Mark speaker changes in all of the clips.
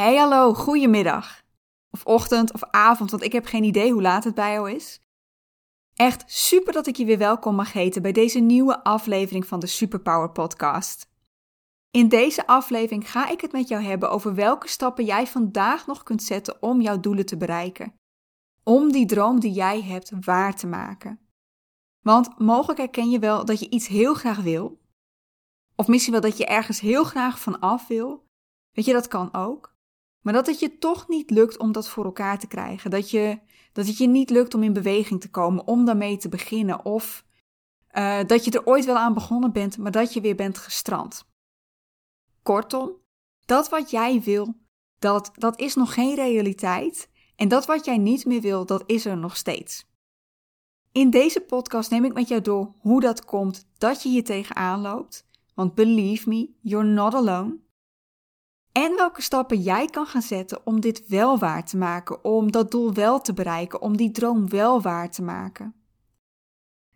Speaker 1: Hey hallo, goedemiddag. Of ochtend of avond, want ik heb geen idee hoe laat het bij jou is. Echt super dat ik je weer welkom mag heten bij deze nieuwe aflevering van de Superpower Podcast. In deze aflevering ga ik het met jou hebben over welke stappen jij vandaag nog kunt zetten om jouw doelen te bereiken. Om die droom die jij hebt waar te maken. Want mogelijk herken je wel dat je iets heel graag wil. Of misschien wel dat je ergens heel graag van af wil. Weet je, dat kan ook. Maar dat het je toch niet lukt om dat voor elkaar te krijgen. Dat, je, dat het je niet lukt om in beweging te komen, om daarmee te beginnen. Of uh, dat je er ooit wel aan begonnen bent, maar dat je weer bent gestrand. Kortom, dat wat jij wil, dat, dat is nog geen realiteit. En dat wat jij niet meer wil, dat is er nog steeds. In deze podcast neem ik met jou door hoe dat komt dat je hier tegenaan loopt. Want believe me, you're not alone. En welke stappen jij kan gaan zetten om dit wel waar te maken, om dat doel wel te bereiken, om die droom wel waar te maken.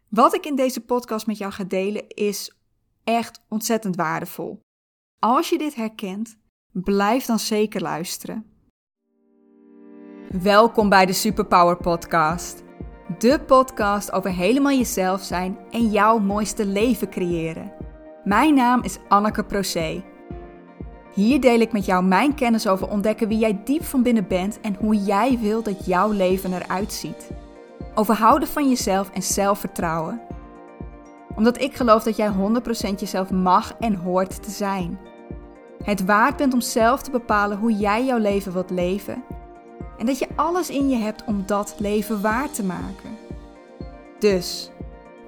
Speaker 1: Wat ik in deze podcast met jou ga delen is echt ontzettend waardevol. Als je dit herkent, blijf dan zeker luisteren. Welkom bij de Superpower Podcast. De podcast over helemaal jezelf zijn en jouw mooiste leven creëren. Mijn naam is Anneke Procé. Hier deel ik met jou mijn kennis over ontdekken wie jij diep van binnen bent en hoe jij wil dat jouw leven eruit ziet. Over houden van jezelf en zelfvertrouwen. Omdat ik geloof dat jij 100% jezelf mag en hoort te zijn. Het waard bent om zelf te bepalen hoe jij jouw leven wilt leven. En dat je alles in je hebt om dat leven waar te maken. Dus,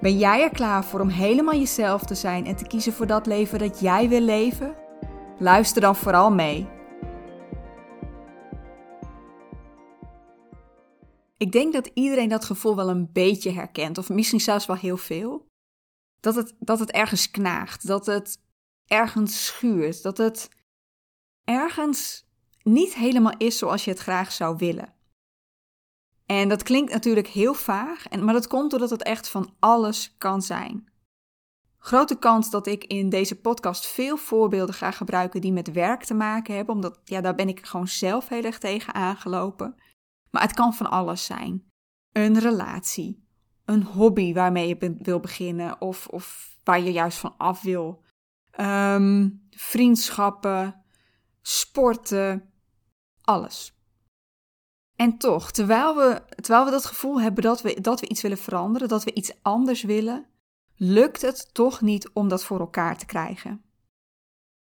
Speaker 1: ben jij er klaar voor om helemaal jezelf te zijn en te kiezen voor dat leven dat jij wil leven? Luister dan vooral mee. Ik denk dat iedereen dat gevoel wel een beetje herkent, of misschien zelfs wel heel veel. Dat het, dat het ergens knaagt, dat het ergens schuurt, dat het ergens niet helemaal is zoals je het graag zou willen. En dat klinkt natuurlijk heel vaag, maar dat komt doordat het echt van alles kan zijn. Grote kans dat ik in deze podcast veel voorbeelden ga gebruiken die met werk te maken hebben, omdat ja, daar ben ik gewoon zelf heel erg tegen aangelopen. Maar het kan van alles zijn. Een relatie, een hobby waarmee je wil beginnen of, of waar je juist van af wil. Um, vriendschappen, sporten, alles. En toch, terwijl we, terwijl we dat gevoel hebben dat we, dat we iets willen veranderen, dat we iets anders willen, lukt het toch niet om dat voor elkaar te krijgen.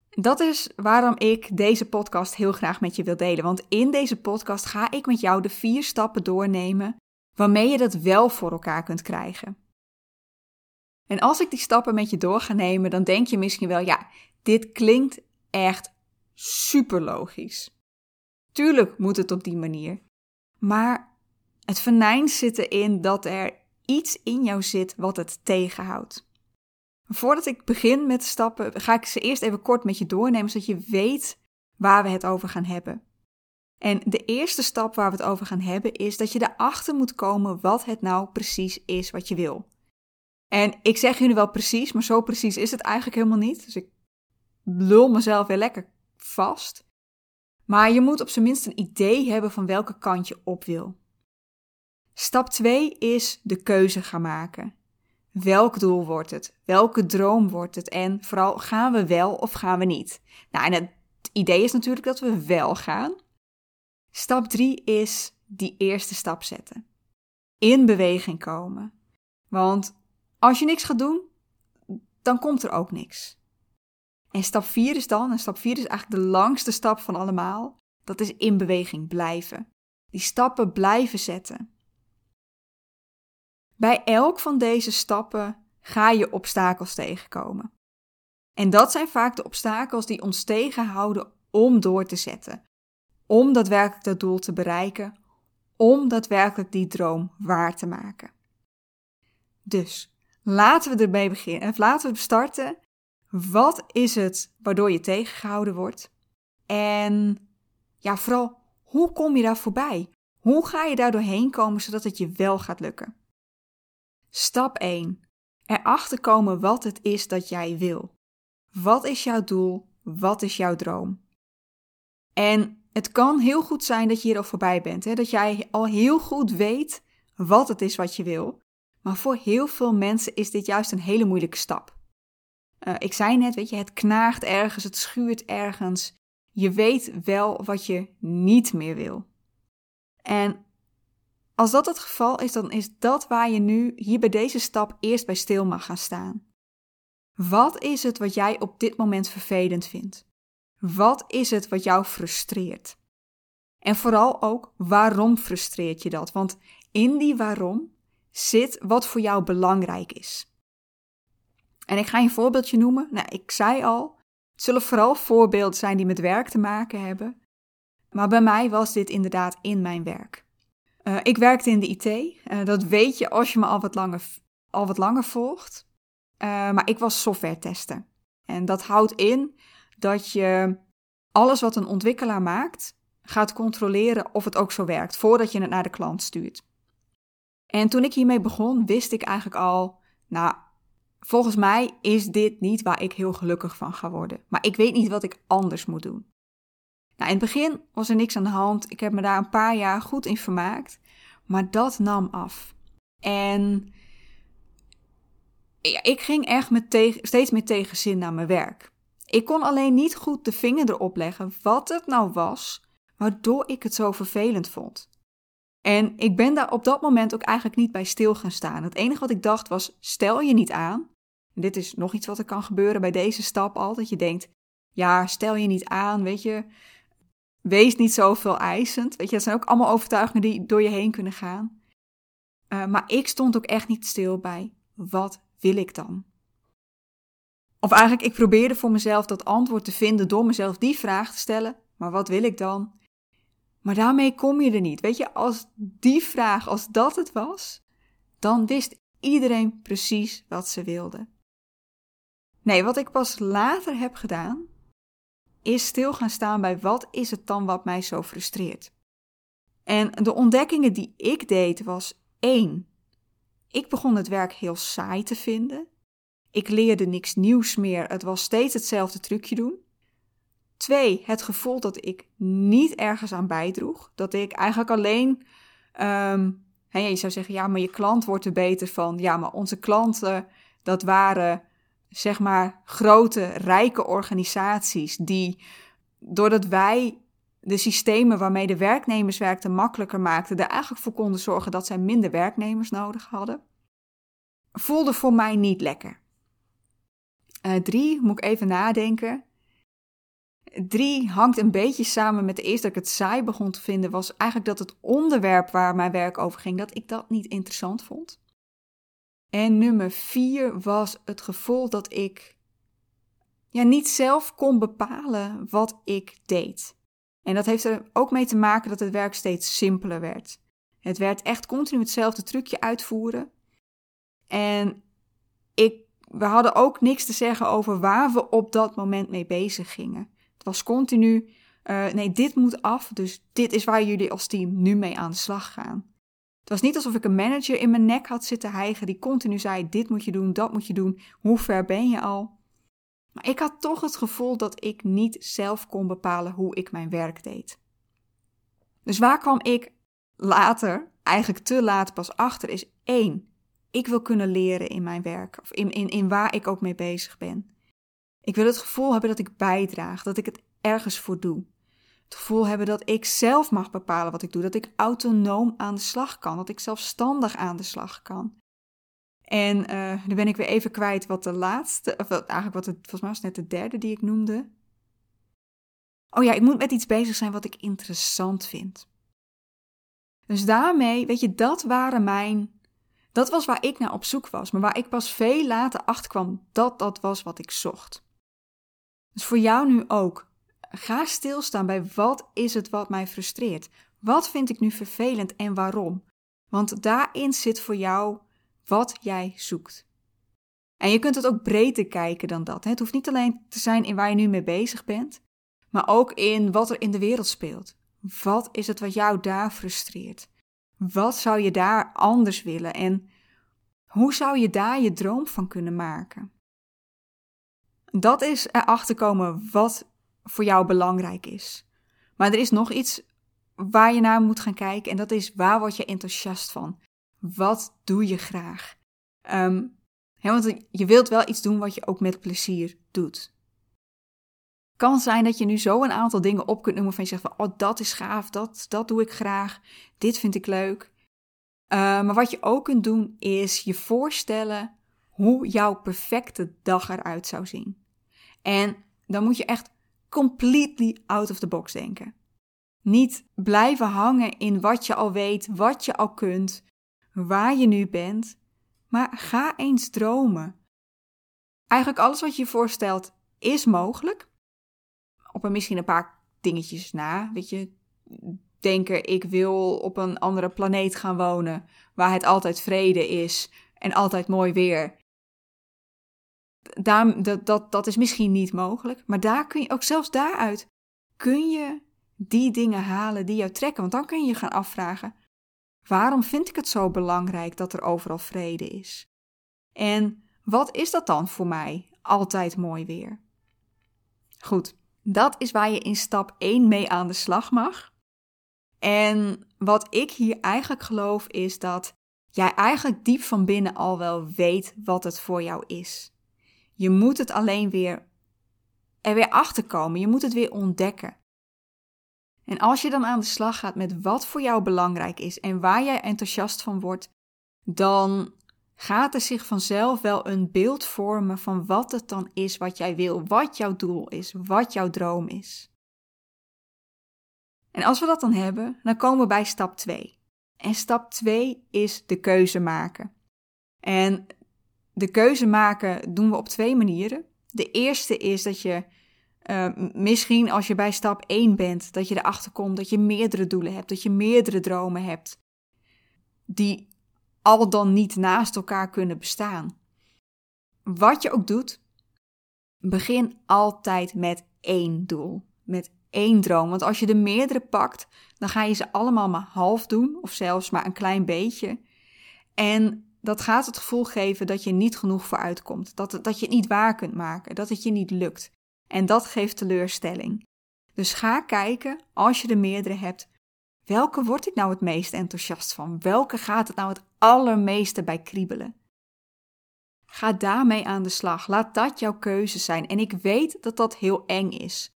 Speaker 1: Dat is waarom ik deze podcast heel graag met je wil delen. Want in deze podcast ga ik met jou de vier stappen doornemen waarmee je dat wel voor elkaar kunt krijgen. En als ik die stappen met je door ga nemen, dan denk je misschien wel, ja, dit klinkt echt super logisch. Tuurlijk moet het op die manier. Maar het venijn zit erin dat er iets in jou zit wat het tegenhoudt. Voordat ik begin met de stappen, ga ik ze eerst even kort met je doornemen, zodat je weet waar we het over gaan hebben. En de eerste stap waar we het over gaan hebben is dat je erachter moet komen wat het nou precies is wat je wil. En ik zeg jullie wel precies, maar zo precies is het eigenlijk helemaal niet. Dus ik lul mezelf weer lekker vast. Maar je moet op zijn minst een idee hebben van welke kant je op wil. Stap 2 is de keuze gaan maken. Welk doel wordt het? Welke droom wordt het? En vooral gaan we wel of gaan we niet? Nou, en het idee is natuurlijk dat we wel gaan. Stap 3 is die eerste stap zetten. In beweging komen. Want als je niks gaat doen, dan komt er ook niks. En stap 4 is dan, en stap 4 is eigenlijk de langste stap van allemaal, dat is in beweging blijven. Die stappen blijven zetten. Bij elk van deze stappen ga je obstakels tegenkomen. En dat zijn vaak de obstakels die ons tegenhouden om door te zetten, om daadwerkelijk dat doel te bereiken, om daadwerkelijk die droom waar te maken. Dus laten we ermee beginnen. Laten we starten. Wat is het waardoor je tegengehouden wordt? En ja, vooral, hoe kom je daar voorbij? Hoe ga je daar doorheen komen zodat het je wel gaat lukken? Stap 1. Erachter komen wat het is dat jij wil. Wat is jouw doel? Wat is jouw droom? En het kan heel goed zijn dat je hier al voorbij bent. Hè? Dat jij al heel goed weet wat het is wat je wil. Maar voor heel veel mensen is dit juist een hele moeilijke stap. Uh, ik zei net, weet je, het knaagt ergens, het schuurt ergens. Je weet wel wat je niet meer wil. En als dat het geval is, dan is dat waar je nu hier bij deze stap eerst bij stil mag gaan staan. Wat is het wat jij op dit moment vervelend vindt? Wat is het wat jou frustreert? En vooral ook, waarom frustreert je dat? Want in die waarom zit wat voor jou belangrijk is. En ik ga een voorbeeldje noemen. Nou, ik zei al, het zullen vooral voorbeelden zijn die met werk te maken hebben. Maar bij mij was dit inderdaad in mijn werk. Uh, ik werkte in de IT. Uh, dat weet je als je me al wat langer, al wat langer volgt. Uh, maar ik was software tester. En dat houdt in dat je alles wat een ontwikkelaar maakt, gaat controleren of het ook zo werkt, voordat je het naar de klant stuurt. En toen ik hiermee begon, wist ik eigenlijk al, nou, volgens mij is dit niet waar ik heel gelukkig van ga worden. Maar ik weet niet wat ik anders moet doen. Nou, in het begin was er niks aan de hand. Ik heb me daar een paar jaar goed in vermaakt. Maar dat nam af. En ik ging echt met steeds meer tegenzin naar mijn werk. Ik kon alleen niet goed de vinger erop leggen wat het nou was waardoor ik het zo vervelend vond. En ik ben daar op dat moment ook eigenlijk niet bij stil gaan staan. Het enige wat ik dacht was: stel je niet aan. Dit is nog iets wat er kan gebeuren bij deze stap al. Dat je denkt: ja, stel je niet aan, weet je. Wees niet zoveel eisend. Weet je, dat zijn ook allemaal overtuigingen die door je heen kunnen gaan. Uh, maar ik stond ook echt niet stil bij: wat wil ik dan? Of eigenlijk, ik probeerde voor mezelf dat antwoord te vinden door mezelf die vraag te stellen: maar wat wil ik dan? Maar daarmee kom je er niet. Weet je, als die vraag, als dat het was, dan wist iedereen precies wat ze wilde. Nee, wat ik pas later heb gedaan, is stil gaan staan bij wat is het dan wat mij zo frustreert. En de ontdekkingen die ik deed was één. Ik begon het werk heel saai te vinden. Ik leerde niks nieuws meer. Het was steeds hetzelfde trucje doen. Twee, het gevoel dat ik niet ergens aan bijdroeg. Dat ik eigenlijk alleen. Um, je zou zeggen, ja, maar je klant wordt er beter van. Ja, maar onze klanten, dat waren zeg maar grote, rijke organisaties die, doordat wij de systemen waarmee de werknemers werkten makkelijker maakten, er eigenlijk voor konden zorgen dat zij minder werknemers nodig hadden, voelde voor mij niet lekker. Uh, drie, moet ik even nadenken. Drie hangt een beetje samen met de eerste dat ik het saai begon te vinden, was eigenlijk dat het onderwerp waar mijn werk over ging, dat ik dat niet interessant vond. En nummer vier was het gevoel dat ik ja, niet zelf kon bepalen wat ik deed. En dat heeft er ook mee te maken dat het werk steeds simpeler werd. Het werd echt continu hetzelfde trucje uitvoeren. En ik, we hadden ook niks te zeggen over waar we op dat moment mee bezig gingen. Het was continu, uh, nee, dit moet af, dus dit is waar jullie als team nu mee aan de slag gaan. Het was niet alsof ik een manager in mijn nek had zitten hijgen die continu zei: dit moet je doen, dat moet je doen, hoe ver ben je al? Maar ik had toch het gevoel dat ik niet zelf kon bepalen hoe ik mijn werk deed. Dus waar kwam ik later, eigenlijk te laat pas achter, is één. Ik wil kunnen leren in mijn werk, of in, in, in waar ik ook mee bezig ben. Ik wil het gevoel hebben dat ik bijdraag, dat ik het ergens voor doe. Het gevoel hebben dat ik zelf mag bepalen wat ik doe, dat ik autonoom aan de slag kan, dat ik zelfstandig aan de slag kan. En uh, nu ben ik weer even kwijt wat de laatste, of eigenlijk wat het, volgens mij was net de derde die ik noemde. Oh ja, ik moet met iets bezig zijn wat ik interessant vind. Dus daarmee, weet je, dat waren mijn, dat was waar ik naar op zoek was, maar waar ik pas veel later achter kwam dat dat was wat ik zocht. Dus voor jou nu ook. Ga stilstaan bij wat is het wat mij frustreert? Wat vind ik nu vervelend en waarom? Want daarin zit voor jou wat jij zoekt. En je kunt het ook breder kijken dan dat. Het hoeft niet alleen te zijn in waar je nu mee bezig bent, maar ook in wat er in de wereld speelt. Wat is het wat jou daar frustreert? Wat zou je daar anders willen en hoe zou je daar je droom van kunnen maken? Dat is erachter komen wat voor jou belangrijk is. Maar er is nog iets waar je naar moet gaan kijken en dat is waar word je enthousiast van? Wat doe je graag? Um, want je wilt wel iets doen wat je ook met plezier doet. Kan zijn dat je nu zo een aantal dingen op kunt noemen van je zegt van, oh dat is gaaf, dat, dat doe ik graag, dit vind ik leuk. Uh, maar wat je ook kunt doen is je voorstellen hoe jouw perfecte dag eruit zou zien. En dan moet je echt completely out of the box denken. Niet blijven hangen in wat je al weet, wat je al kunt, waar je nu bent, maar ga eens dromen. Eigenlijk alles wat je je voorstelt is mogelijk. Op een misschien een paar dingetjes na, weet je. Denken, ik wil op een andere planeet gaan wonen, waar het altijd vrede is en altijd mooi weer. Daar, dat, dat, dat is misschien niet mogelijk, maar daar kun je ook zelfs daaruit kun je die dingen halen die jou trekken. Want dan kun je je gaan afvragen: waarom vind ik het zo belangrijk dat er overal vrede is? En wat is dat dan voor mij? Altijd mooi weer. Goed, dat is waar je in stap 1 mee aan de slag mag. En wat ik hier eigenlijk geloof is dat jij eigenlijk diep van binnen al wel weet wat het voor jou is. Je moet het alleen weer er weer achter komen. Je moet het weer ontdekken. En als je dan aan de slag gaat met wat voor jou belangrijk is en waar jij enthousiast van wordt, dan gaat er zich vanzelf wel een beeld vormen van wat het dan is wat jij wil, wat jouw doel is, wat jouw droom is. En als we dat dan hebben, dan komen we bij stap 2. En stap 2 is de keuze maken. En de keuze maken doen we op twee manieren. De eerste is dat je uh, misschien als je bij stap 1 bent, dat je erachter komt dat je meerdere doelen hebt, dat je meerdere dromen hebt, die al dan niet naast elkaar kunnen bestaan. Wat je ook doet, begin altijd met één doel, met één droom. Want als je de meerdere pakt, dan ga je ze allemaal maar half doen, of zelfs maar een klein beetje. En dat gaat het gevoel geven dat je niet genoeg voor uitkomt, dat, dat je het niet waar kunt maken, dat het je niet lukt. En dat geeft teleurstelling. Dus ga kijken, als je er meerdere hebt, welke word ik nou het meest enthousiast van? Welke gaat het nou het allermeeste bij kriebelen? Ga daarmee aan de slag. Laat dat jouw keuze zijn. En ik weet dat dat heel eng is.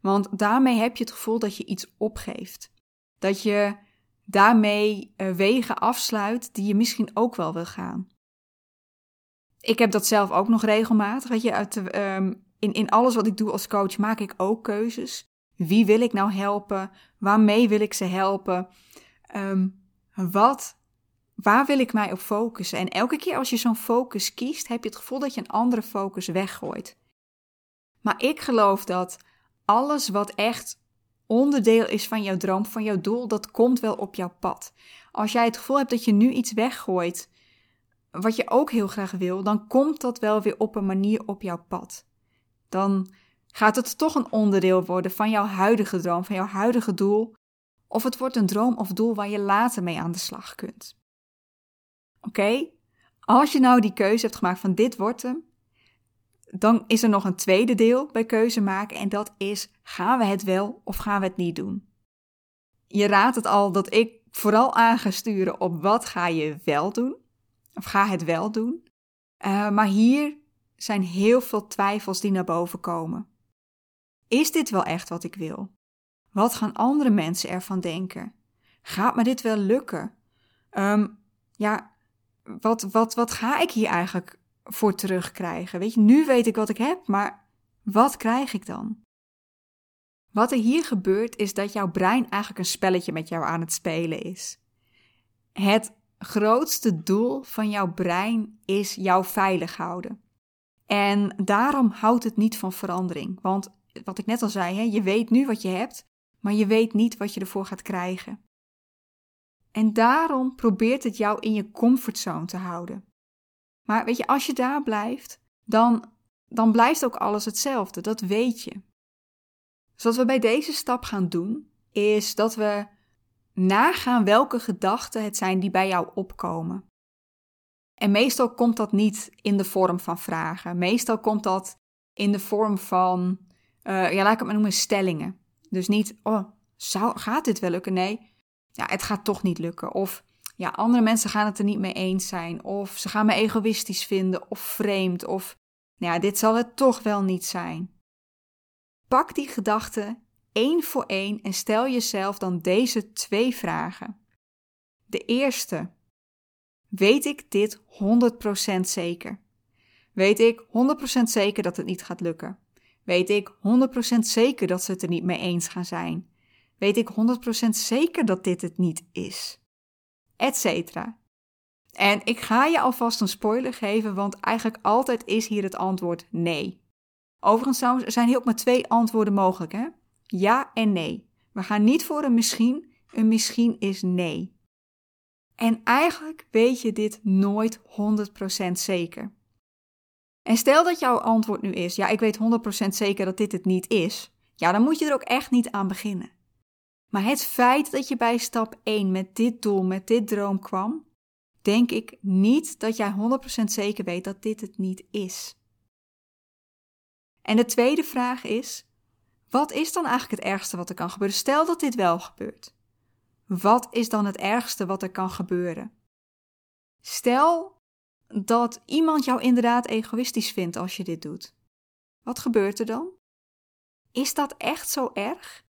Speaker 1: Want daarmee heb je het gevoel dat je iets opgeeft. Dat je daarmee eh, wegen afsluit die je misschien ook wel wil gaan. Ik heb dat zelf ook nog regelmatig. Weet je, uit ehm, in, in alles wat ik doe als coach maak ik ook keuzes. Wie wil ik nou helpen? Waarmee wil ik ze helpen? Ehm, wat, waar wil ik mij op focussen? En elke keer als je zo'n focus kiest, heb je het gevoel dat je een andere focus weggooit. Maar ik geloof dat alles wat echt onderdeel is van jouw droom, van jouw doel, dat komt wel op jouw pad. Als jij het gevoel hebt dat je nu iets weggooit, wat je ook heel graag wil, dan komt dat wel weer op een manier op jouw pad dan gaat het toch een onderdeel worden van jouw huidige droom, van jouw huidige doel, of het wordt een droom of doel waar je later mee aan de slag kunt. Oké, als je nou die keuze hebt gemaakt van dit wordt hem, dan is er nog een tweede deel bij keuze maken en dat is gaan we het wel of gaan we het niet doen? Je raadt het al dat ik vooral aan ga sturen op wat ga je wel doen of ga het wel doen. Uh, maar hier zijn heel veel twijfels die naar boven komen. Is dit wel echt wat ik wil? Wat gaan andere mensen ervan denken? Gaat me dit wel lukken? Um, ja, wat, wat, wat ga ik hier eigenlijk voor terugkrijgen? Weet je, nu weet ik wat ik heb, maar wat krijg ik dan? Wat er hier gebeurt is dat jouw brein eigenlijk een spelletje met jou aan het spelen is. Het grootste doel van jouw brein is jou veilig houden. En daarom houdt het niet van verandering. Want wat ik net al zei, hè, je weet nu wat je hebt, maar je weet niet wat je ervoor gaat krijgen. En daarom probeert het jou in je comfortzone te houden. Maar weet je, als je daar blijft, dan, dan blijft ook alles hetzelfde. Dat weet je. Dus wat we bij deze stap gaan doen, is dat we nagaan welke gedachten het zijn die bij jou opkomen. En meestal komt dat niet in de vorm van vragen. Meestal komt dat in de vorm van, uh, ja, laat ik het maar noemen, stellingen. Dus niet, oh, gaat dit wel lukken? Nee, ja, het gaat toch niet lukken. Of ja, andere mensen gaan het er niet mee eens zijn. Of ze gaan me egoïstisch vinden of vreemd. Of nou ja, dit zal het toch wel niet zijn. Pak die gedachten één voor één en stel jezelf dan deze twee vragen. De eerste. Weet ik dit 100% zeker? Weet ik 100% zeker dat het niet gaat lukken? Weet ik 100% zeker dat ze het er niet mee eens gaan zijn? Weet ik 100% zeker dat dit het niet is? Etcetera. En ik ga je alvast een spoiler geven, want eigenlijk altijd is hier het antwoord nee. Overigens zijn hier ook maar twee antwoorden mogelijk, hè? Ja en nee. We gaan niet voor een misschien, een misschien is nee. En eigenlijk weet je dit nooit 100% zeker. En stel dat jouw antwoord nu is: ja, ik weet 100% zeker dat dit het niet is. Ja, dan moet je er ook echt niet aan beginnen. Maar het feit dat je bij stap 1 met dit doel, met dit droom kwam, denk ik niet dat jij 100% zeker weet dat dit het niet is. En de tweede vraag is: wat is dan eigenlijk het ergste wat er kan gebeuren? Stel dat dit wel gebeurt. Wat is dan het ergste wat er kan gebeuren? Stel dat iemand jou inderdaad egoïstisch vindt als je dit doet. Wat gebeurt er dan? Is dat echt zo erg?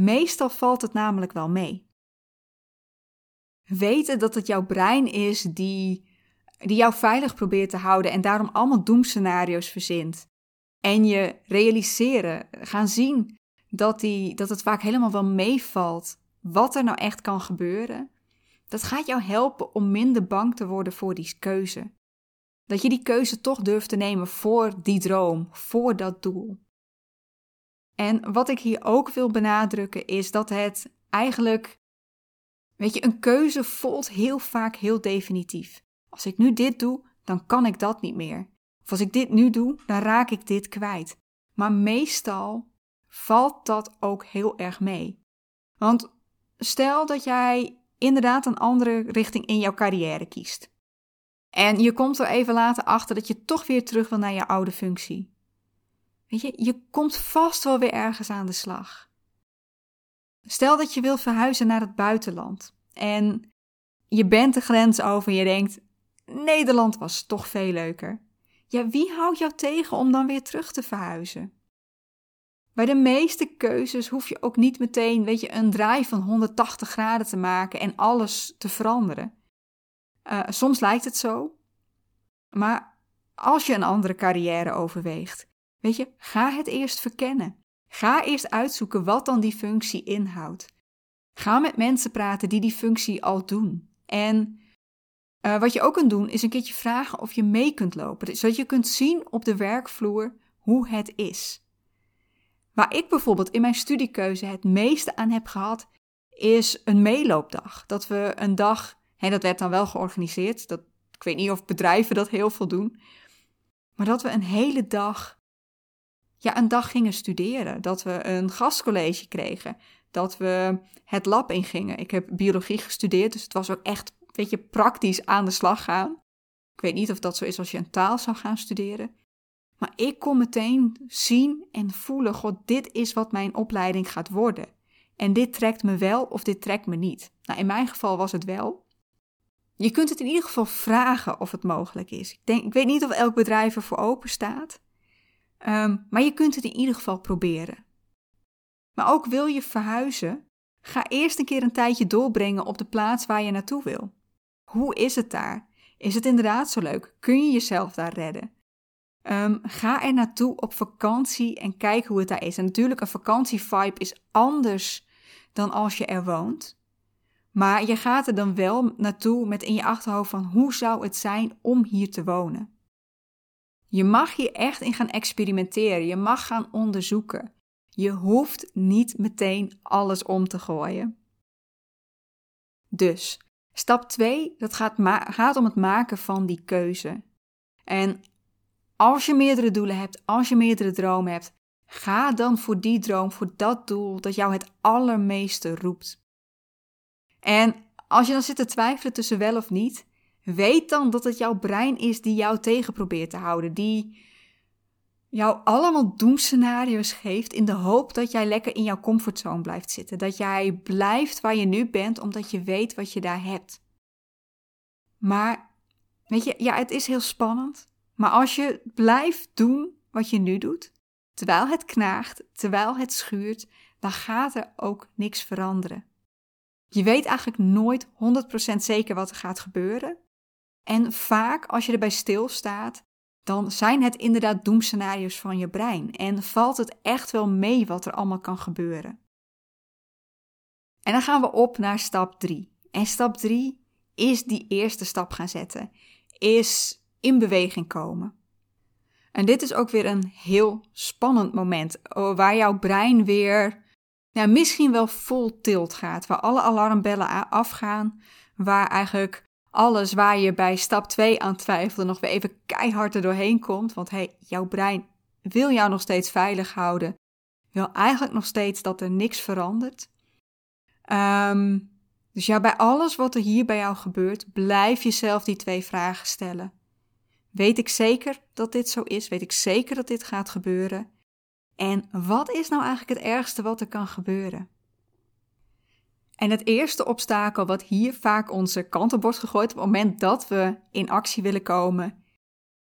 Speaker 1: Meestal valt het namelijk wel mee. Weten dat het jouw brein is die, die jou veilig probeert te houden en daarom allemaal doemscenario's verzint. En je realiseren, gaan zien dat, die, dat het vaak helemaal wel meevalt wat er nou echt kan gebeuren, dat gaat jou helpen om minder bang te worden voor die keuze. Dat je die keuze toch durft te nemen voor die droom, voor dat doel. En wat ik hier ook wil benadrukken is dat het eigenlijk, weet je, een keuze voelt heel vaak heel definitief. Als ik nu dit doe, dan kan ik dat niet meer. Of als ik dit nu doe, dan raak ik dit kwijt. Maar meestal valt dat ook heel erg mee. Want stel dat jij inderdaad een andere richting in jouw carrière kiest. En je komt er even later achter dat je toch weer terug wil naar je oude functie. Weet je, je komt vast wel weer ergens aan de slag. Stel dat je wil verhuizen naar het buitenland en je bent de grens over en je denkt: Nederland was toch veel leuker. Ja, wie houdt jou tegen om dan weer terug te verhuizen? Bij de meeste keuzes hoef je ook niet meteen, weet je, een draai van 180 graden te maken en alles te veranderen. Uh, soms lijkt het zo, maar als je een andere carrière overweegt, weet je, ga het eerst verkennen. Ga eerst uitzoeken wat dan die functie inhoudt. Ga met mensen praten die die functie al doen. En uh, wat je ook kunt doen, is een keertje vragen of je mee kunt lopen, zodat je kunt zien op de werkvloer hoe het is. Waar ik bijvoorbeeld in mijn studiekeuze het meeste aan heb gehad, is een meeloopdag. Dat we een dag, en dat werd dan wel georganiseerd, dat, ik weet niet of bedrijven dat heel veel doen, maar dat we een hele dag, ja, een dag gingen studeren. Dat we een gastcollege kregen, dat we het lab ingingen. Ik heb biologie gestudeerd, dus het was ook echt, weet je, praktisch aan de slag gaan. Ik weet niet of dat zo is als je een taal zou gaan studeren. Maar ik kon meteen zien en voelen: God, dit is wat mijn opleiding gaat worden. En dit trekt me wel of dit trekt me niet. Nou, in mijn geval was het wel. Je kunt het in ieder geval vragen of het mogelijk is. Ik, denk, ik weet niet of elk bedrijf ervoor open staat. Ehm, maar je kunt het in ieder geval proberen. Maar ook wil je verhuizen, ga eerst een keer een tijdje doorbrengen op de plaats waar je naartoe wil. Hoe is het daar? Is het inderdaad zo leuk? Kun je jezelf daar redden? Um, ga er naartoe op vakantie en kijk hoe het daar is. Natuurlijk, een vakantievibe is anders dan als je er woont. Maar je gaat er dan wel naartoe met in je achterhoofd van hoe zou het zijn om hier te wonen. Je mag hier echt in gaan experimenteren. Je mag gaan onderzoeken. Je hoeft niet meteen alles om te gooien. Dus, stap 2, dat gaat, gaat om het maken van die keuze. En als je meerdere doelen hebt, als je meerdere dromen hebt, ga dan voor die droom, voor dat doel dat jou het allermeeste roept. En als je dan zit te twijfelen tussen wel of niet, weet dan dat het jouw brein is die jou tegen probeert te houden, die jou allemaal doemscenario's geeft in de hoop dat jij lekker in jouw comfortzone blijft zitten. Dat jij blijft waar je nu bent omdat je weet wat je daar hebt. Maar, weet je, ja, het is heel spannend. Maar als je blijft doen wat je nu doet, terwijl het knaagt, terwijl het schuurt, dan gaat er ook niks veranderen. Je weet eigenlijk nooit 100% zeker wat er gaat gebeuren. En vaak als je erbij stilstaat, dan zijn het inderdaad doemscenario's van je brein en valt het echt wel mee wat er allemaal kan gebeuren. En dan gaan we op naar stap 3. En stap 3 is die eerste stap gaan zetten, is in beweging komen. En dit is ook weer een heel spannend moment, oh, waar jouw brein weer ja, misschien wel vol tilt gaat, waar alle alarmbellen afgaan, waar eigenlijk alles waar je bij stap 2 aan twijfelde nog weer even keihard er doorheen komt. Want hey, jouw brein wil jou nog steeds veilig houden. Wil eigenlijk nog steeds dat er niks verandert. Ehm, dus ja, bij alles wat er hier bij jou gebeurt, blijf jezelf die twee vragen stellen. Weet ik zeker dat dit zo is? Weet ik zeker dat dit gaat gebeuren? En wat is nou eigenlijk het ergste wat er kan gebeuren? En het eerste obstakel wat hier vaak onze kant op wordt gegooid op het moment dat we in actie willen komen,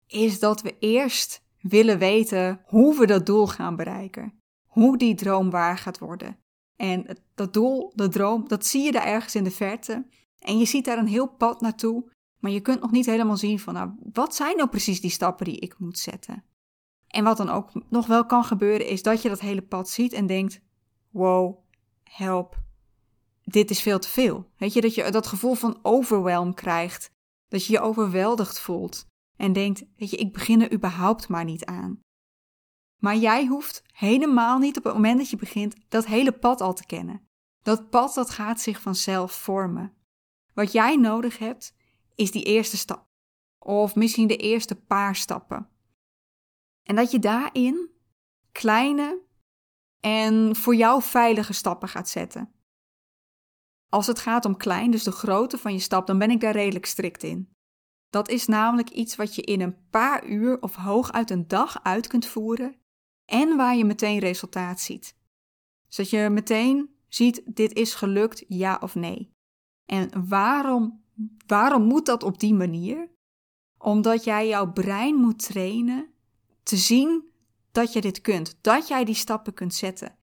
Speaker 1: is dat we eerst willen weten hoe we dat doel gaan bereiken. Hoe die droom waar gaat worden. En dat doel, de droom, dat zie je daar ergens in de verte. En je ziet daar een heel pad naartoe, maar je kunt nog niet helemaal zien van, nou, wat zijn nou precies die stappen die ik moet zetten? En wat dan ook nog wel kan gebeuren, is dat je dat hele pad ziet en denkt: wow, help, dit is veel te veel. Weet je, dat je dat gevoel van overwhelm krijgt. Dat je je overweldigd voelt en denkt: weet je, ik begin er überhaupt maar niet aan. Maar jij hoeft helemaal niet op het moment dat je begint dat hele pad al te kennen. Dat pad dat gaat zich vanzelf vormen. Wat jij nodig hebt is die eerste stap. Of misschien de eerste paar stappen. En dat je daarin kleine en voor jou veilige stappen gaat zetten. Als het gaat om klein, dus de grootte van je stap, dan ben ik daar redelijk strikt in. Dat is namelijk iets wat je in een paar uur of hooguit een dag uit kunt voeren en waar je meteen resultaat ziet. Zodat je meteen ziet, dit is gelukt, ja of nee. En waarom, waarom moet dat op die manier? Omdat jij jouw brein moet trainen te zien dat je dit kunt, dat jij die stappen kunt zetten.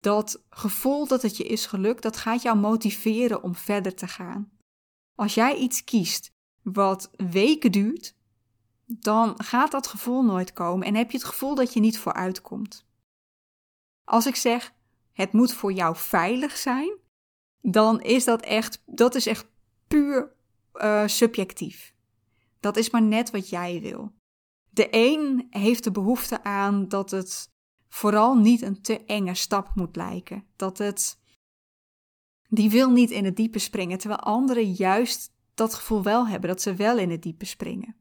Speaker 1: Dat gevoel dat het je is gelukt, dat gaat jou motiveren om verder te gaan. Als jij iets kiest wat weken duurt, dan gaat dat gevoel nooit komen en heb je het gevoel dat je niet vooruit komt. Als ik zeg, het moet voor jou veilig zijn, dan is dat echt, dat is echt puur uh, subjectief. Dat is maar net wat jij wil. De een heeft de behoefte aan dat het vooral niet een te enge stap moet lijken. Dat het. Die wil niet in het diepe springen, terwijl anderen juist dat gevoel wel hebben, dat ze wel in het diepe springen.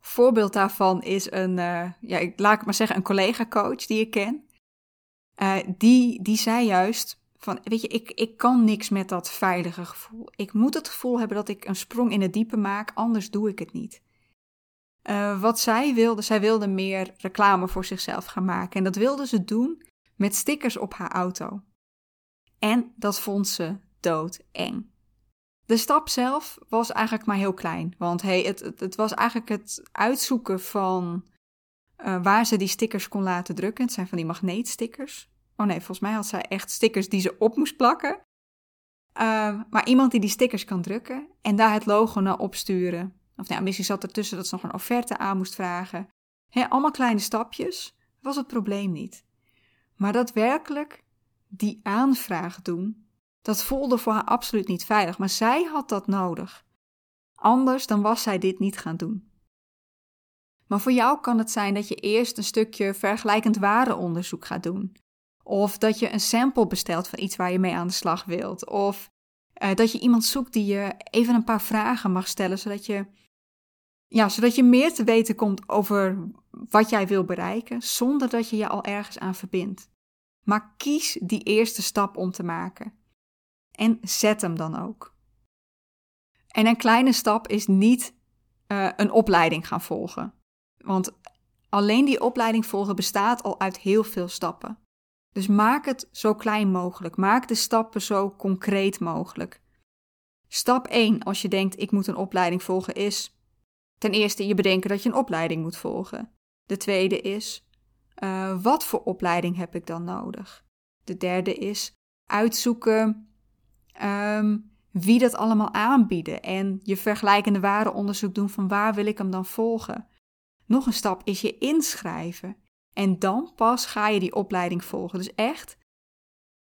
Speaker 1: Voorbeeld daarvan is een, uh, ja, laat ik maar zeggen, een collega-coach die ik ken. Uh, die, die zei juist van, weet je, ik, ik kan niks met dat veilige gevoel. Ik moet het gevoel hebben dat ik een sprong in het diepe maak, anders doe ik het niet. Uh, wat zij wilde, zij wilde meer reclame voor zichzelf gaan maken. En dat wilde ze doen met stickers op haar auto. En dat vond ze doodeng. De stap zelf was eigenlijk maar heel klein. Want hey, het, het, was eigenlijk het uitzoeken van uh, waar ze die stickers kon laten drukken. Het zijn van die magneetstickers. Oh nee, volgens mij had zij echt stickers die ze op moest plakken. Uh, maar iemand die die stickers kan drukken en daar het logo naar opsturen. Of nou, misschien zat ertussen dat ze nog een offerte aan moest vragen. allemaal kleine stapjes, was het probleem niet. Maar daadwerkelijk die aanvraag doen, dat voelde voor haar absoluut niet veilig. Maar zij had dat nodig. Anders dan was zij dit niet gaan doen. Maar voor jou kan het zijn dat je eerst een stukje vergelijkend warenonderzoek gaat doen. Of dat je een sample bestelt van iets waar je mee aan de slag wilt. Of uh, dat je iemand zoekt die je even een paar vragen mag stellen, zodat je ja, zodat je meer te weten komt over wat jij wil bereiken, zonder dat je je al ergens aan verbindt. Maar kies die eerste stap om te maken. En zet hem dan ook. En een kleine stap is niet uh, een opleiding gaan volgen. Want Alleen die opleiding volgen bestaat al uit heel veel stappen. Dus maak het zo klein mogelijk. Maak de stappen zo concreet mogelijk. Stap 1 als je denkt ik moet een opleiding volgen is ten eerste je bedenken dat je een opleiding moet volgen. De tweede is uh, wat voor opleiding heb ik dan nodig? De derde is uitzoeken um, wie dat allemaal aanbieden en je vergelijkende waardeonderzoek doen van waar wil ik hem dan volgen. Nog een stap is je inschrijven en dan pas ga je die opleiding volgen. Dus echt,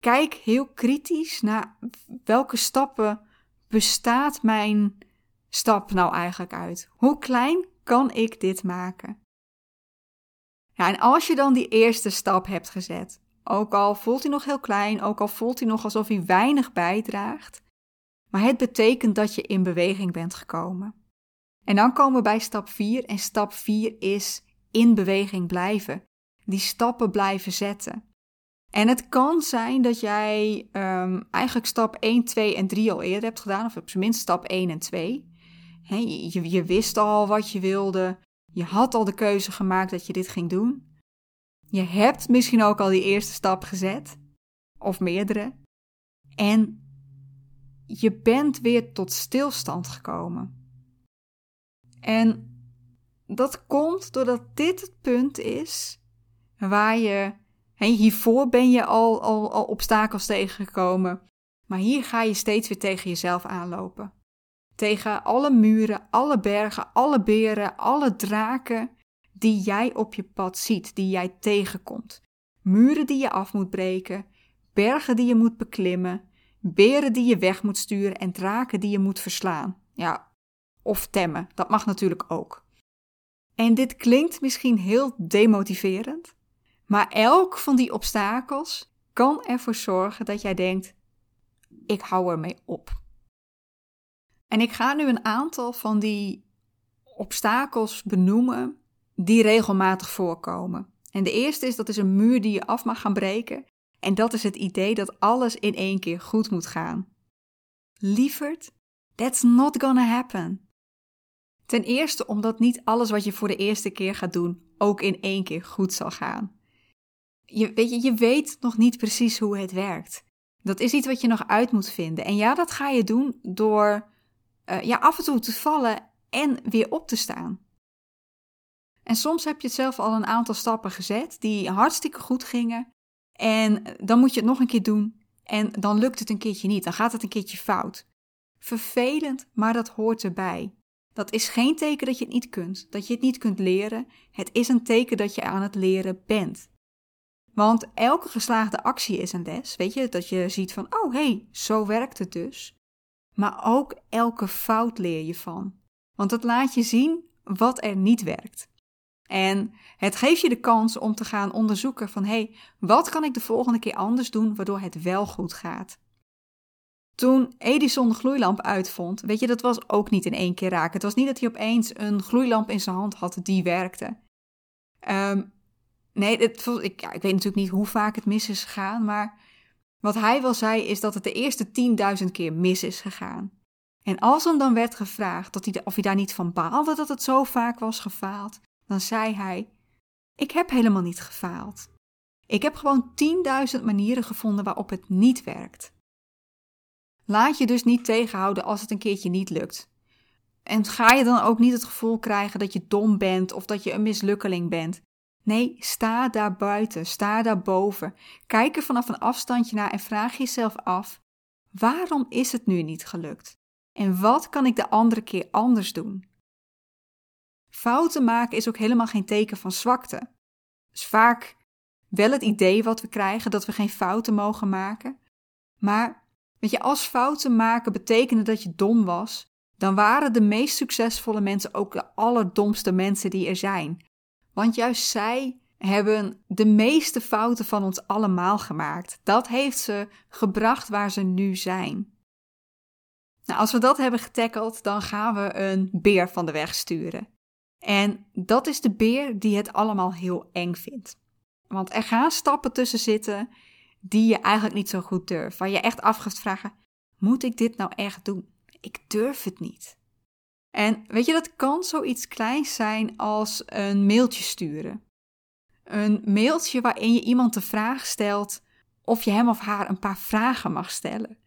Speaker 1: kijk heel kritisch naar welke stappen bestaat mijn stap nou eigenlijk uit? Hoe klein kan ik dit maken? Ja, en als je dan die eerste stap hebt gezet, ook al voelt hij nog heel klein, ook al voelt hij nog alsof hij weinig bijdraagt, maar het betekent dat je in beweging bent gekomen. En dan komen we bij stap 4 en stap 4 is in beweging blijven. Die stappen blijven zetten. En het kan zijn dat jij um, eigenlijk stap 1, 2 en 3 al eerder hebt gedaan, of op zijn minst stap 1 en 2. Je, je wist al wat je wilde, je had al de keuze gemaakt dat je dit ging doen. Je hebt misschien ook al die eerste stap gezet, of meerdere. En je bent weer tot stilstand gekomen. En dat komt doordat dit het punt is waar je. hiervoor ben je al, al, al obstakels tegengekomen, maar hier ga je steeds weer tegen jezelf aanlopen. Tegen alle muren, alle bergen, alle beren, alle draken die jij op je pad ziet, die jij tegenkomt. Muren die je af moet breken, bergen die je moet beklimmen, beren die je weg moet sturen en draken die je moet verslaan. Ja, of temmen, dat mag natuurlijk ook. En dit klinkt misschien heel demotiverend, maar elk van die obstakels kan ervoor zorgen dat jij denkt: ik hou ermee op. En ik ga nu een aantal van die obstakels benoemen die regelmatig voorkomen. En de eerste is dat is een muur die je af mag gaan breken. En dat is het idee dat alles in één keer goed moet gaan. Lieverd, that's not gonna happen. Ten eerste omdat niet alles wat je voor de eerste keer gaat doen ook in één keer goed zal gaan. Je weet, je, je weet nog niet precies hoe het werkt. Dat is iets wat je nog uit moet vinden. En ja, dat ga je doen door uh, ja, af en toe te vallen en weer op te staan. En soms heb je het zelf al een aantal stappen gezet die hartstikke goed gingen. En dan moet je het nog een keer doen. En dan lukt het een keertje niet. Dan gaat het een keertje fout. Vervelend, maar dat hoort erbij. Dat is geen teken dat je het niet kunt, dat je het niet kunt leren. Het is een teken dat je aan het leren bent. Want elke geslaagde actie is een les. Weet je, dat je ziet van, oh hé, hey, zo werkt het dus. Maar ook elke fout leer je van. Want het laat je zien wat er niet werkt. En het geeft je de kans om te gaan onderzoeken van hé, hey, wat kan ik de volgende keer anders doen waardoor het wel goed gaat? Toen Edison de gloeilamp uitvond, weet je, dat was ook niet in één keer raken. Het was niet dat hij opeens een gloeilamp in zijn hand had die werkte. Um, nee, het, ik, ik weet natuurlijk niet hoe vaak het mis is gegaan, maar wat hij wel zei is dat het de eerste 10.000 keer mis is gegaan. En als hem dan werd gevraagd of hij daar niet van baalde dat het zo vaak was gefaald, dan zei hij: Ik heb helemaal niet gefaald. Ik heb gewoon 10.000 manieren gevonden waarop het niet werkt. Laat je dus niet tegenhouden als het een keertje niet lukt. En ga je dan ook niet het gevoel krijgen dat je dom bent of dat je een mislukkeling bent. Nee, sta daar buiten, sta daar boven. Kijk er vanaf een afstandje naar en vraag jezelf af: waarom is het nu niet gelukt? En wat kan ik de andere keer anders doen? Fouten maken is ook helemaal geen teken van zwakte. is vaak wel het idee wat we krijgen dat we geen fouten mogen maken. Maar weet je, als fouten maken betekende dat je dom was, dan waren de meest succesvolle mensen ook de allerdomste mensen die er zijn. Want juist zij hebben de meeste fouten van ons allemaal gemaakt. Dat heeft ze gebracht waar ze nu zijn. Nou, als we dat hebben getackeld, dan gaan we een beer van de weg sturen. En dat is de beer die het allemaal heel eng vindt. Want er gaan stappen tussen zitten die je eigenlijk niet zo goed durft. Waar je echt af gaat vragen: moet ik dit nou echt doen? Ik durf het niet. En weet je, dat kan zoiets kleins zijn als een mailtje sturen. Een mailtje waarin je iemand de vraag stelt of je hem of haar een paar vragen mag stellen.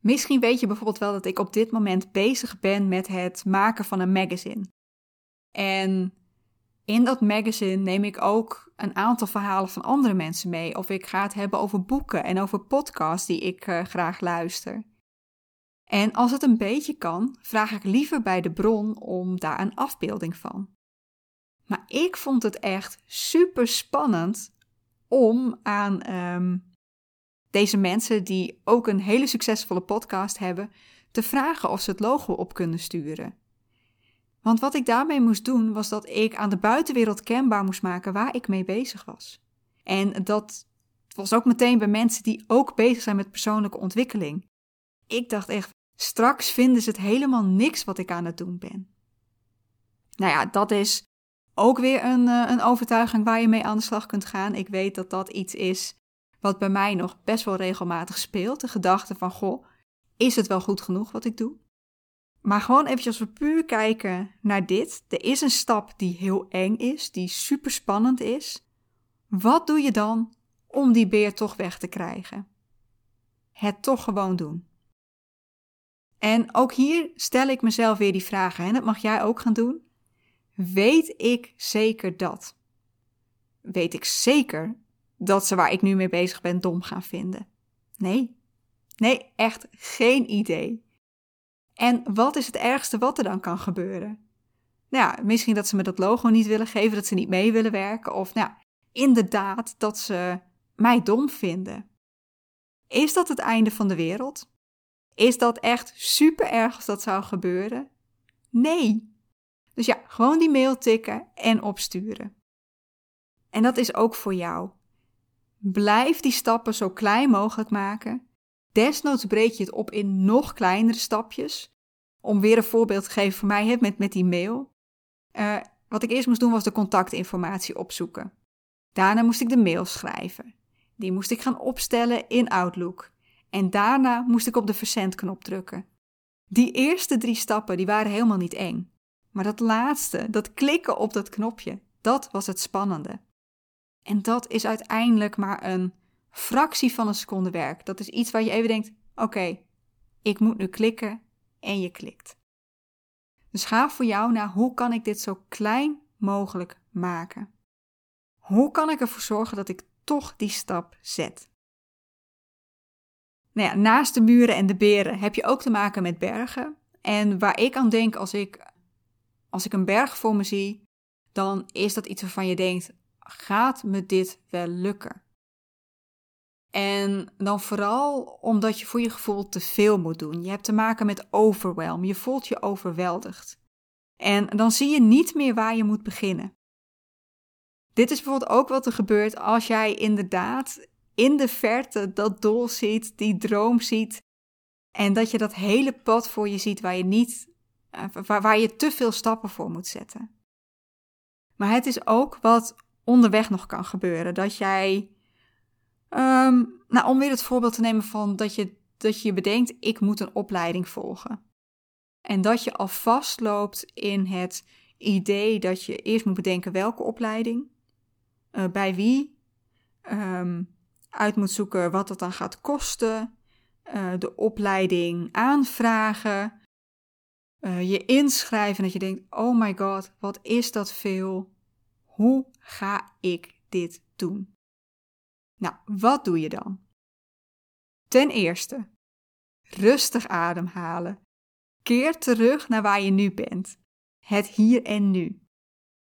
Speaker 1: Misschien weet je bijvoorbeeld wel dat ik op dit moment bezig ben met het maken van een magazine. En in dat magazine neem ik ook een aantal verhalen van andere mensen mee. Of ik ga het hebben over boeken en over podcasts die ik uh, graag luister. En als het een beetje kan, vraag ik liever bij de bron om daar een afbeelding van. Maar ik vond het echt super spannend om aan um, deze mensen, die ook een hele succesvolle podcast hebben, te vragen of ze het logo op kunnen sturen. Want wat ik daarmee moest doen, was dat ik aan de buitenwereld kenbaar moest maken waar ik mee bezig was. En dat was ook meteen bij mensen die ook bezig zijn met persoonlijke ontwikkeling. Ik dacht echt, straks vinden ze het helemaal niks wat ik aan het doen ben. Nou ja, dat is ook weer een, eh, een overtuiging waar je mee aan de slag kunt gaan. Ik weet dat dat iets is wat bij mij nog best wel regelmatig speelt. De gedachte van, goh, is het wel goed genoeg wat ik doe? Maar gewoon eventjes als we puur kijken naar dit. Er is een stap die heel eng is, die super spannend is. Wat doe je dan om die beer toch weg te krijgen? Het toch gewoon doen. En ook hier stel ik mezelf weer die vragen en dat mag jij ook gaan doen. Weet ik zeker dat? Weet ik zeker dat ze waar ik nu mee bezig ben dom gaan vinden? Nee. Nee, echt geen idee. En wat is het ergste wat er dan kan gebeuren? Nou ja, misschien dat ze me dat logo niet willen geven, dat ze niet mee willen werken, of nou, inderdaad dat ze mij dom vinden. Is dat het einde van de wereld? Is dat echt super erg als dat zou gebeuren? Nee. Dus ja, gewoon die mail tikken en opsturen. En dat is ook voor jou. Blijf die stappen zo klein mogelijk maken. Desnoods breek je het op in nog kleinere stapjes. Om weer een voorbeeld te geven voor mij met, met die mail. Uh, wat ik eerst moest doen was de contactinformatie opzoeken. Daarna moest ik de mail schrijven. Die moest ik gaan opstellen in Outlook. En daarna moest ik op de verzendknop drukken. Die eerste drie stappen die waren helemaal niet eng. Maar dat laatste, dat klikken op dat knopje, dat was het spannende. En dat is uiteindelijk maar een fractie van een seconde werk. Dat is iets waar je even denkt: oké, ik moet nu klikken en je klikt. Dus ga voor jou naar hoe kan ik dit zo klein mogelijk maken? Hoe kan ik ervoor zorgen dat ik toch die stap zet? Nou naast de muren en de beren heb je ook te maken met bergen. En waar ik aan denk als ik, als ik een berg voor me zie, dan is dat iets waarvan je denkt: gaat me dit wel lukken? En dan vooral omdat je voor je gevoel te veel moet doen. Je hebt te maken met overwhelm. Je voelt je overweldigd. En dan zie je niet meer waar je moet beginnen. Dit is bijvoorbeeld ook wat er gebeurt als jij inderdaad in de verte dat doel ziet, die droom ziet. En dat je dat hele pad voor je ziet waar je niet, eh, waar, waar je te veel stappen voor moet zetten. Maar het is ook wat onderweg nog kan gebeuren. Dat jij, um, nou om weer het voorbeeld te nemen van dat je, dat je bedenkt, ik moet een opleiding volgen. En dat je al vastloopt in het idee dat je eerst moet bedenken welke opleiding, uh, bij wie, um, uit moet zoeken wat dat dan gaat kosten, uh, de opleiding aanvragen, uh, je inschrijven dat je denkt, oh my god, wat is dat veel? Hoe ga ik dit doen? Nou, wat doe je dan? Ten eerste, rustig ademhalen. Keer terug naar waar je nu bent. Het hier en nu.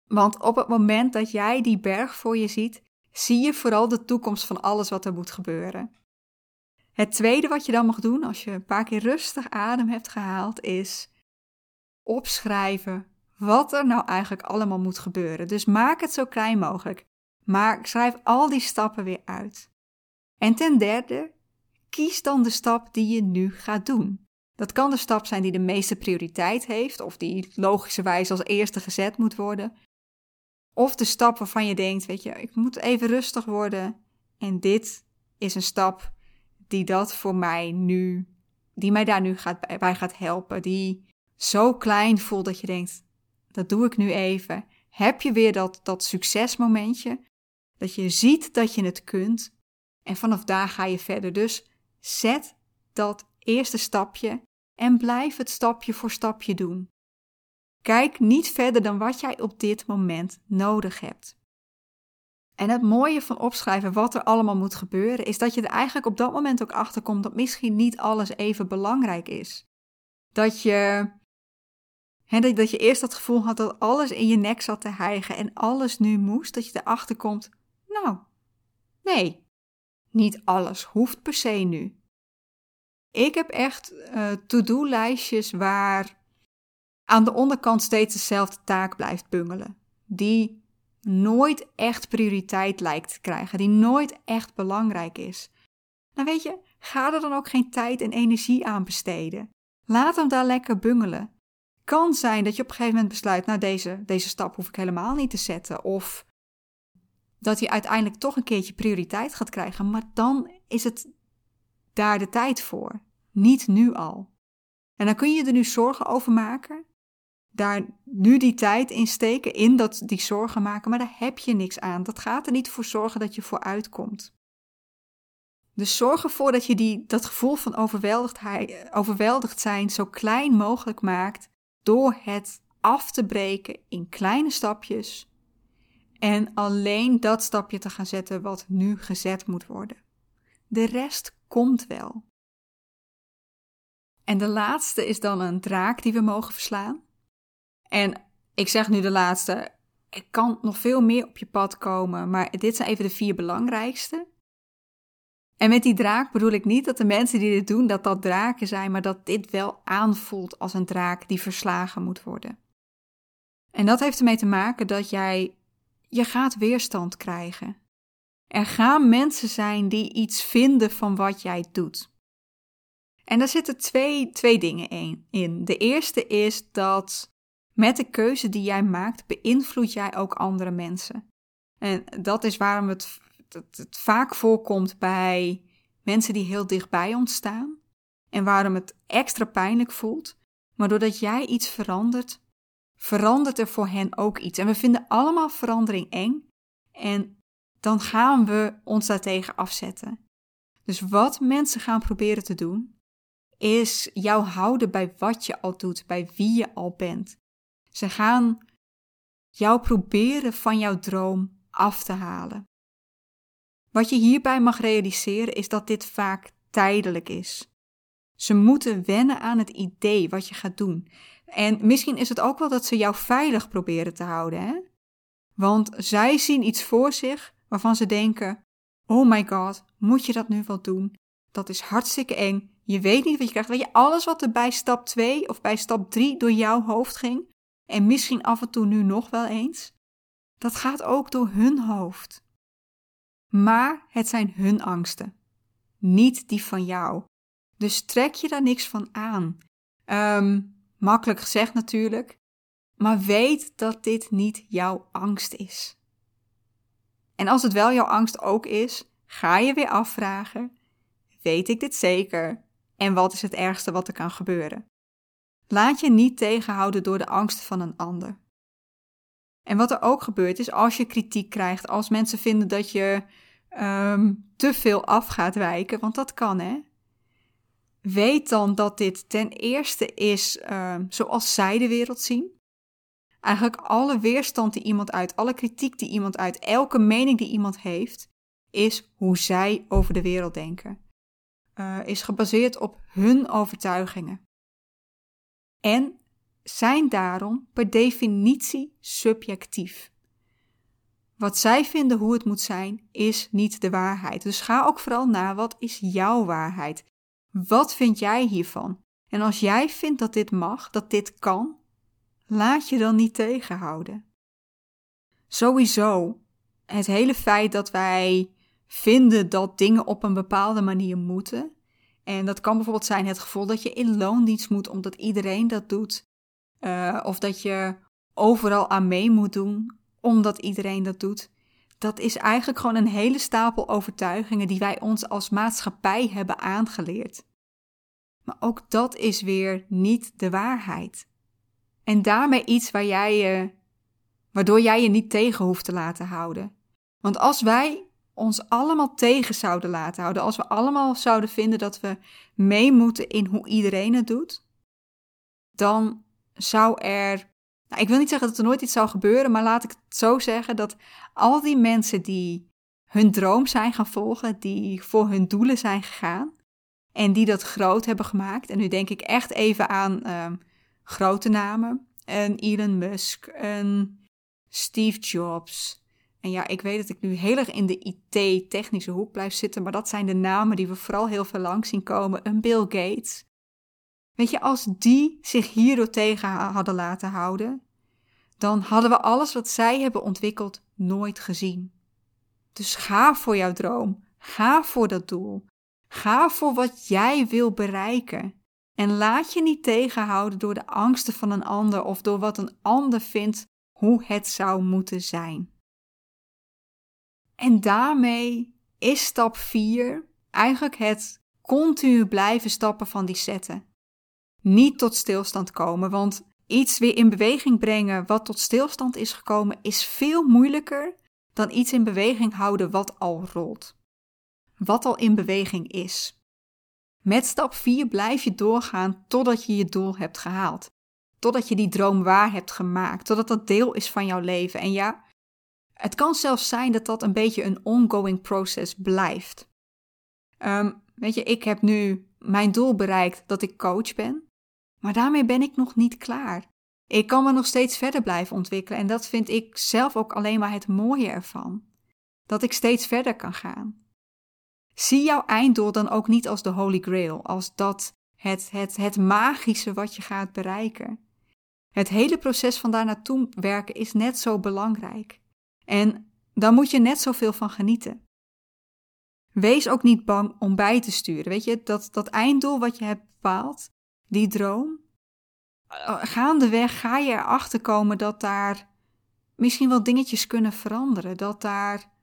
Speaker 1: Want op het moment dat jij die berg voor je ziet, zie je vooral de toekomst van alles wat er moet gebeuren. Het tweede wat je dan mag doen als je een paar keer rustig adem hebt gehaald, is opschrijven wat er nou eigenlijk allemaal moet gebeuren. Dus maak het zo klein mogelijk. Maar schrijf al die stappen weer uit. En ten derde, kies dan de stap die je nu gaat doen. Dat kan de stap zijn die de meeste prioriteit heeft, of die logischerwijs als eerste gezet moet worden. Of de stap waarvan je denkt, weet je, ik moet even rustig worden. En dit is een stap die dat voor mij nu, die mij daar nu gaat, bij gaat helpen. Die zo klein voelt dat je denkt: dat doe ik nu even. Heb je weer dat, dat succesmomentje? Dat je ziet dat je het kunt. En vanaf daar ga je verder. Dus zet dat eerste stapje en blijf het stapje voor stapje doen. Kijk niet verder dan wat jij op dit moment nodig hebt. En het mooie van opschrijven wat er allemaal moet gebeuren, is dat je er eigenlijk op dat moment ook achter komt dat misschien niet alles even belangrijk is. Dat je, hè, dat je eerst dat gevoel had dat alles in je nek zat te hijgen en alles nu moest, dat je erachter komt, nou, nee, niet alles hoeft per se nu. Ik heb echt uh, to-do-lijstjes waar aan de onderkant steeds dezelfde taak blijft bungelen. Die nooit echt prioriteit lijkt te krijgen, die nooit echt belangrijk is. Nou weet je, ga er dan ook geen tijd en energie aan besteden. Laat hem daar lekker bungelen. Kan zijn dat je op een gegeven moment besluit, nou deze, deze stap hoef ik helemaal niet te zetten. Of dat hij uiteindelijk toch een keertje prioriteit gaat krijgen, maar dan is het daar de tijd voor. Niet nu al. En dan kun je er nu zorgen over maken daar nu die tijd in steken, in dat, die zorgen maken, maar daar heb je niks aan. Dat gaat er niet voor zorgen dat je vooruit komt. Dus zorg ervoor dat je die, dat gevoel van overweldigd zijn zo klein mogelijk maakt door het af te breken in kleine stapjes en alleen dat stapje te gaan zetten wat nu gezet moet worden. De rest komt wel. En de laatste is dan een draak die we mogen verslaan. En ik zeg nu de laatste. Er kan nog veel meer op je pad komen, maar dit zijn even de vier belangrijkste. En met die draak bedoel ik niet dat de mensen die dit doen, dat dat draken zijn, maar dat dit wel aanvoelt als een draak die verslagen moet worden. En dat heeft ermee te maken dat jij, je gaat weerstand krijgen. Er gaan mensen zijn die iets vinden van wat jij doet. En daar zitten twee, twee dingen in. De eerste is dat met de keuze die jij maakt, beïnvloed jij ook andere mensen. En dat is waarom het, het, vaak voorkomt bij mensen die heel dichtbij ons staan. En waarom het extra pijnlijk voelt. Maar doordat jij iets verandert, verandert er voor hen ook iets. En we vinden allemaal verandering eng. En dan gaan we ons daartegen afzetten. Dus wat mensen gaan proberen te doen, is jou houden bij wat je al doet, bij wie je al bent. Ze gaan jou proberen van jouw droom af te halen. Wat je hierbij mag realiseren is dat dit vaak tijdelijk is. Ze moeten wennen aan het idee wat je gaat doen. En misschien is het ook wel dat ze jou veilig proberen te houden, hè? Want zij zien iets voor zich waarvan ze denken: Oh my god, moet je dat nu wel doen? Dat is hartstikke eng. Je weet niet wat je krijgt. Weet je, alles wat er bij stap 2 of bij stap 3 door jouw hoofd ging, en misschien af en toe nu nog wel eens, dat gaat ook door hun hoofd. Maar het zijn hun angsten, niet die van jou. Dus trek je daar niks van aan. Um, makkelijk gezegd natuurlijk, maar weet dat dit niet jouw angst is. En als het wel jouw angst ook is, ga je weer afvragen: weet ik dit zeker? En wat is het ergste wat er kan gebeuren? Laat je niet tegenhouden door de angst van een ander. En wat er ook gebeurt is als je kritiek krijgt, als mensen vinden dat je um, te veel af gaat wijken, want dat kan hè. Weet dan dat dit ten eerste is um, zoals zij de wereld zien. Eigenlijk alle weerstand die iemand uit, alle kritiek die iemand uit, elke mening die iemand heeft, is hoe zij over de wereld denken. Uh, is gebaseerd op hun overtuigingen en zijn daarom per definitie subjectief. Wat zij vinden hoe het moet zijn, is niet de waarheid. Dus ga ook vooral naar wat is jouw waarheid? Wat vind jij hiervan? En als jij vindt dat dit mag, dat dit kan, laat je dan niet tegenhouden. Sowieso, het hele feit dat wij vinden dat dingen op een bepaalde manier moeten, en dat kan bijvoorbeeld zijn het gevoel dat je in loondienst moet omdat iedereen dat doet. Uh, of dat je overal aan mee moet doen omdat iedereen dat doet. Dat is eigenlijk gewoon een hele stapel overtuigingen die wij ons als maatschappij hebben aangeleerd. Maar ook dat is weer niet de waarheid. En daarmee iets waar jij je, waardoor jij je niet tegen hoeft te laten houden. Want als wij ons allemaal tegen zouden laten houden, als we allemaal zouden vinden dat we mee moeten in hoe iedereen het doet, dan zou er, nou, ik wil niet zeggen dat er nooit iets zou gebeuren, maar laat ik het zo zeggen dat al die mensen die hun droom zijn gaan volgen, die voor hun doelen zijn gegaan en die dat groot hebben gemaakt, en nu denk ik echt even aan ehm, grote namen, een Elon Musk, een Steve Jobs, en ja, ik weet dat ik nu heel erg in de IT-technische hoek blijf zitten, maar dat zijn de namen die we vooral heel veel lang zien komen. Een Bill Gates. Weet je, als die zich hierdoor tegen hadden laten houden, dan hadden we alles wat zij hebben ontwikkeld nooit gezien. Dus ga voor jouw droom. Ga voor dat doel. Ga voor wat jij wil bereiken. En laat je niet tegenhouden door de angsten van een ander of door wat een ander vindt hoe het zou moeten zijn. En daarmee is stap 4 eigenlijk het continu blijven stappen van die zetten. Niet tot stilstand komen, want iets weer in beweging brengen wat tot stilstand is gekomen is veel moeilijker dan iets in beweging houden wat al rolt. Wat al in beweging is. Met stap 4 blijf je doorgaan totdat je je doel hebt gehaald. Totdat je die droom waar hebt gemaakt. Totdat dat deel is van jouw leven. En ja, het kan zelfs zijn dat dat een beetje een ongoing process blijft. Ehm, weet je, ik heb nu mijn doel bereikt dat ik coach ben, maar daarmee ben ik nog niet klaar. Ik kan me nog steeds verder blijven ontwikkelen en dat vind ik zelf ook alleen maar het mooie ervan. Dat ik steeds verder kan gaan. Zie jouw einddoel dan ook niet als de Holy Grail, als dat het, het, het magische wat je gaat bereiken. Het hele proces van daar naartoe werken is net zo belangrijk. En daar moet je net zoveel van genieten. Wees ook niet bang om bij te sturen. Weet je, dat, dat einddoel wat je hebt bepaald, die droom, eh, gaandeweg ga je erachter komen dat daar misschien wel dingetjes kunnen veranderen. Dat daar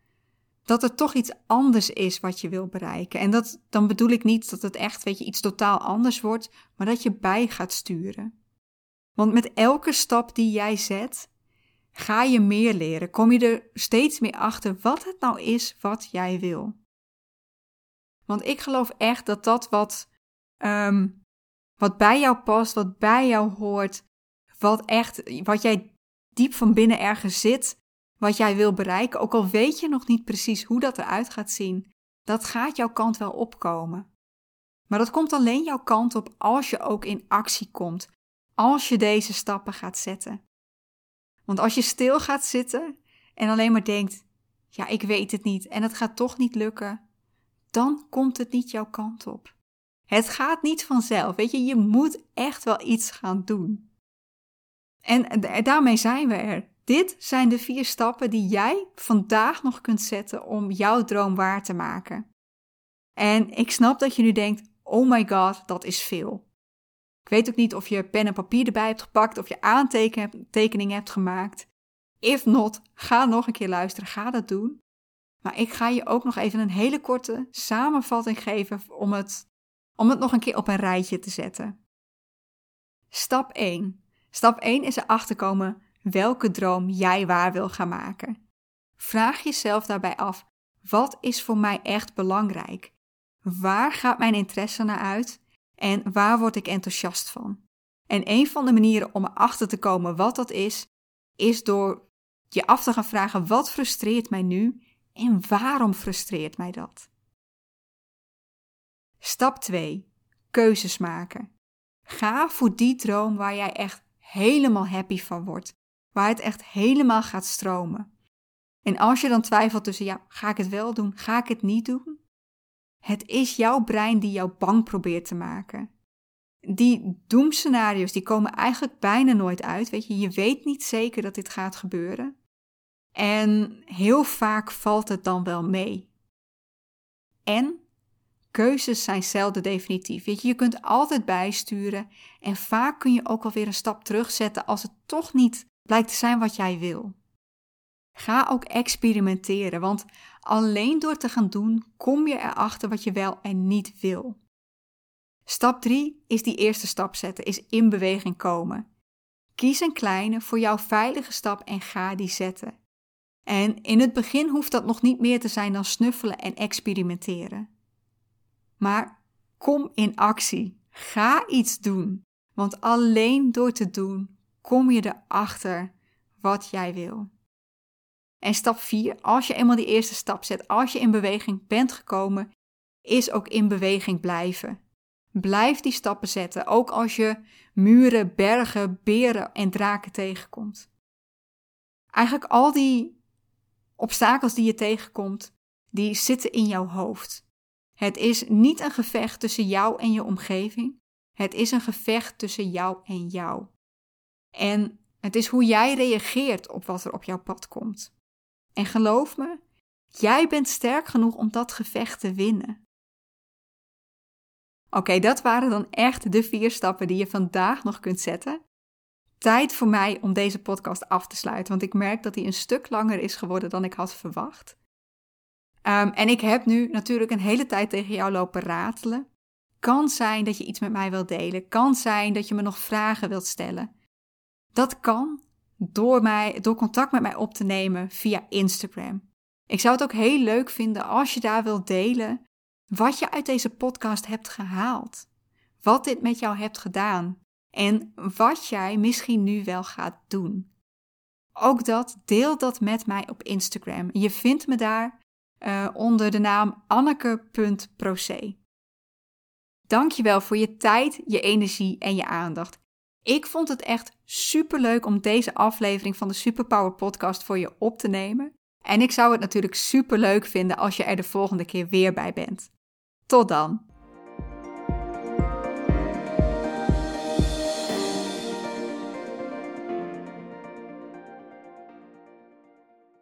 Speaker 1: dat er toch iets anders is wat je wil bereiken. En dat, dan bedoel ik niet dat het echt weet je, iets totaal anders wordt, maar dat je bij gaat sturen. Want met elke stap die jij zet, ga je meer leren. Kom je er steeds meer achter wat het nou is wat jij wil. Want ik geloof echt dat dat wat, ehm, wat bij jou past, wat bij jou hoort, wat echt, wat jij diep van binnen ergens zit, wat jij wil bereiken, ook al weet je nog niet precies hoe dat eruit gaat zien, dat gaat jouw kant wel opkomen. Maar dat komt alleen jouw kant op als je ook in actie komt, als je deze stappen gaat zetten. Want als je stil gaat zitten en alleen maar denkt: ja, ik weet het niet en het gaat toch niet lukken, dan komt het niet jouw kant op. Het gaat niet vanzelf. Weet je, je moet echt wel iets gaan doen. En daarmee zijn we er. Dit zijn de vier stappen die jij vandaag nog kunt zetten om jouw droom waar te maken. En ik snap dat je nu denkt: oh my god, dat is veel. Ik weet ook niet of je pen en papier erbij hebt gepakt, of je aantekeningen hebt gemaakt. If not, ga nog een keer luisteren, ga dat doen. Maar ik ga je ook nog even een hele korte samenvatting geven om het, om het nog een keer op een rijtje te zetten. Stap 1. Stap 1 is erachter komen welke droom jij waar wil gaan maken. Vraag jezelf daarbij af: wat is voor mij echt belangrijk? Waar gaat mijn interesse naar uit en waar word ik enthousiast van? En een van de manieren om erachter te komen wat dat is, is door je af te gaan vragen: wat frustreert mij nu en waarom frustreert mij dat? Stap 2. Keuzes maken. Ga voor die droom waar jij echt helemaal happy van wordt, waar het echt helemaal gaat stromen. En als je dan twijfelt tussen, ja, ga ik het wel doen, ga ik het niet doen? Het is jouw brein die jou bang probeert te maken. Die doemscenario's die komen eigenlijk bijna nooit uit. Weet je, je weet niet zeker dat dit gaat gebeuren. En heel vaak valt het dan wel mee. En keuzes zijn zelden definitief. Weet je, je kunt altijd bijsturen en vaak kun je ook alweer een stap terugzetten als het toch niet blijkt te zijn wat jij wil. Ga ook experimenteren, want alleen door te gaan doen kom je erachter wat je wel en niet wil. Stap 3 is die eerste stap zetten, is in beweging komen. Kies een kleine, voor jou veilige stap en ga die zetten. En in het begin hoeft dat nog niet meer te zijn dan snuffelen en experimenteren. Maar kom in actie. Ga iets doen. Want alleen door te doen kom je erachter wat jij wil. En stap 4, als je eenmaal die eerste stap zet, als je in beweging bent gekomen, is ook in beweging blijven. Blijf die stappen zetten, ook als je muren, bergen, beren en draken tegenkomt. Eigenlijk al die obstakels die je tegenkomt, die zitten in jouw hoofd. Het is niet een gevecht tussen jou en je omgeving. Het is een gevecht tussen jou en jou. En het is hoe jij reageert op wat er op jouw pad komt. En geloof me, jij bent sterk genoeg om dat gevecht te winnen. Oké, dat waren dan echt de vier stappen die je vandaag nog kunt zetten. Tijd voor mij om deze podcast af te sluiten, want ik merk dat die een stuk langer is geworden dan ik had verwacht. Ehm, en ik heb nu natuurlijk een hele tijd tegen jou lopen ratelen. Kan zijn dat je iets met mij wilt delen. Kan zijn dat je me nog vragen wilt stellen. Dat kan door, mij, door contact met mij op te nemen via Instagram. Ik zou het ook heel leuk vinden als je daar wilt delen wat je uit deze podcast hebt gehaald. Wat dit met jou hebt gedaan. En wat jij misschien nu wel gaat doen. Ook dat, deel dat met mij op Instagram. Je vindt me daar uh, onder de naam anneke.proce. Dankjewel voor je tijd, je energie en je aandacht. Ik vond het echt super leuk om deze aflevering van de Superpower Podcast voor je op te nemen. En ik zou het natuurlijk super leuk vinden als je er de volgende keer weer bij bent. Tot dan!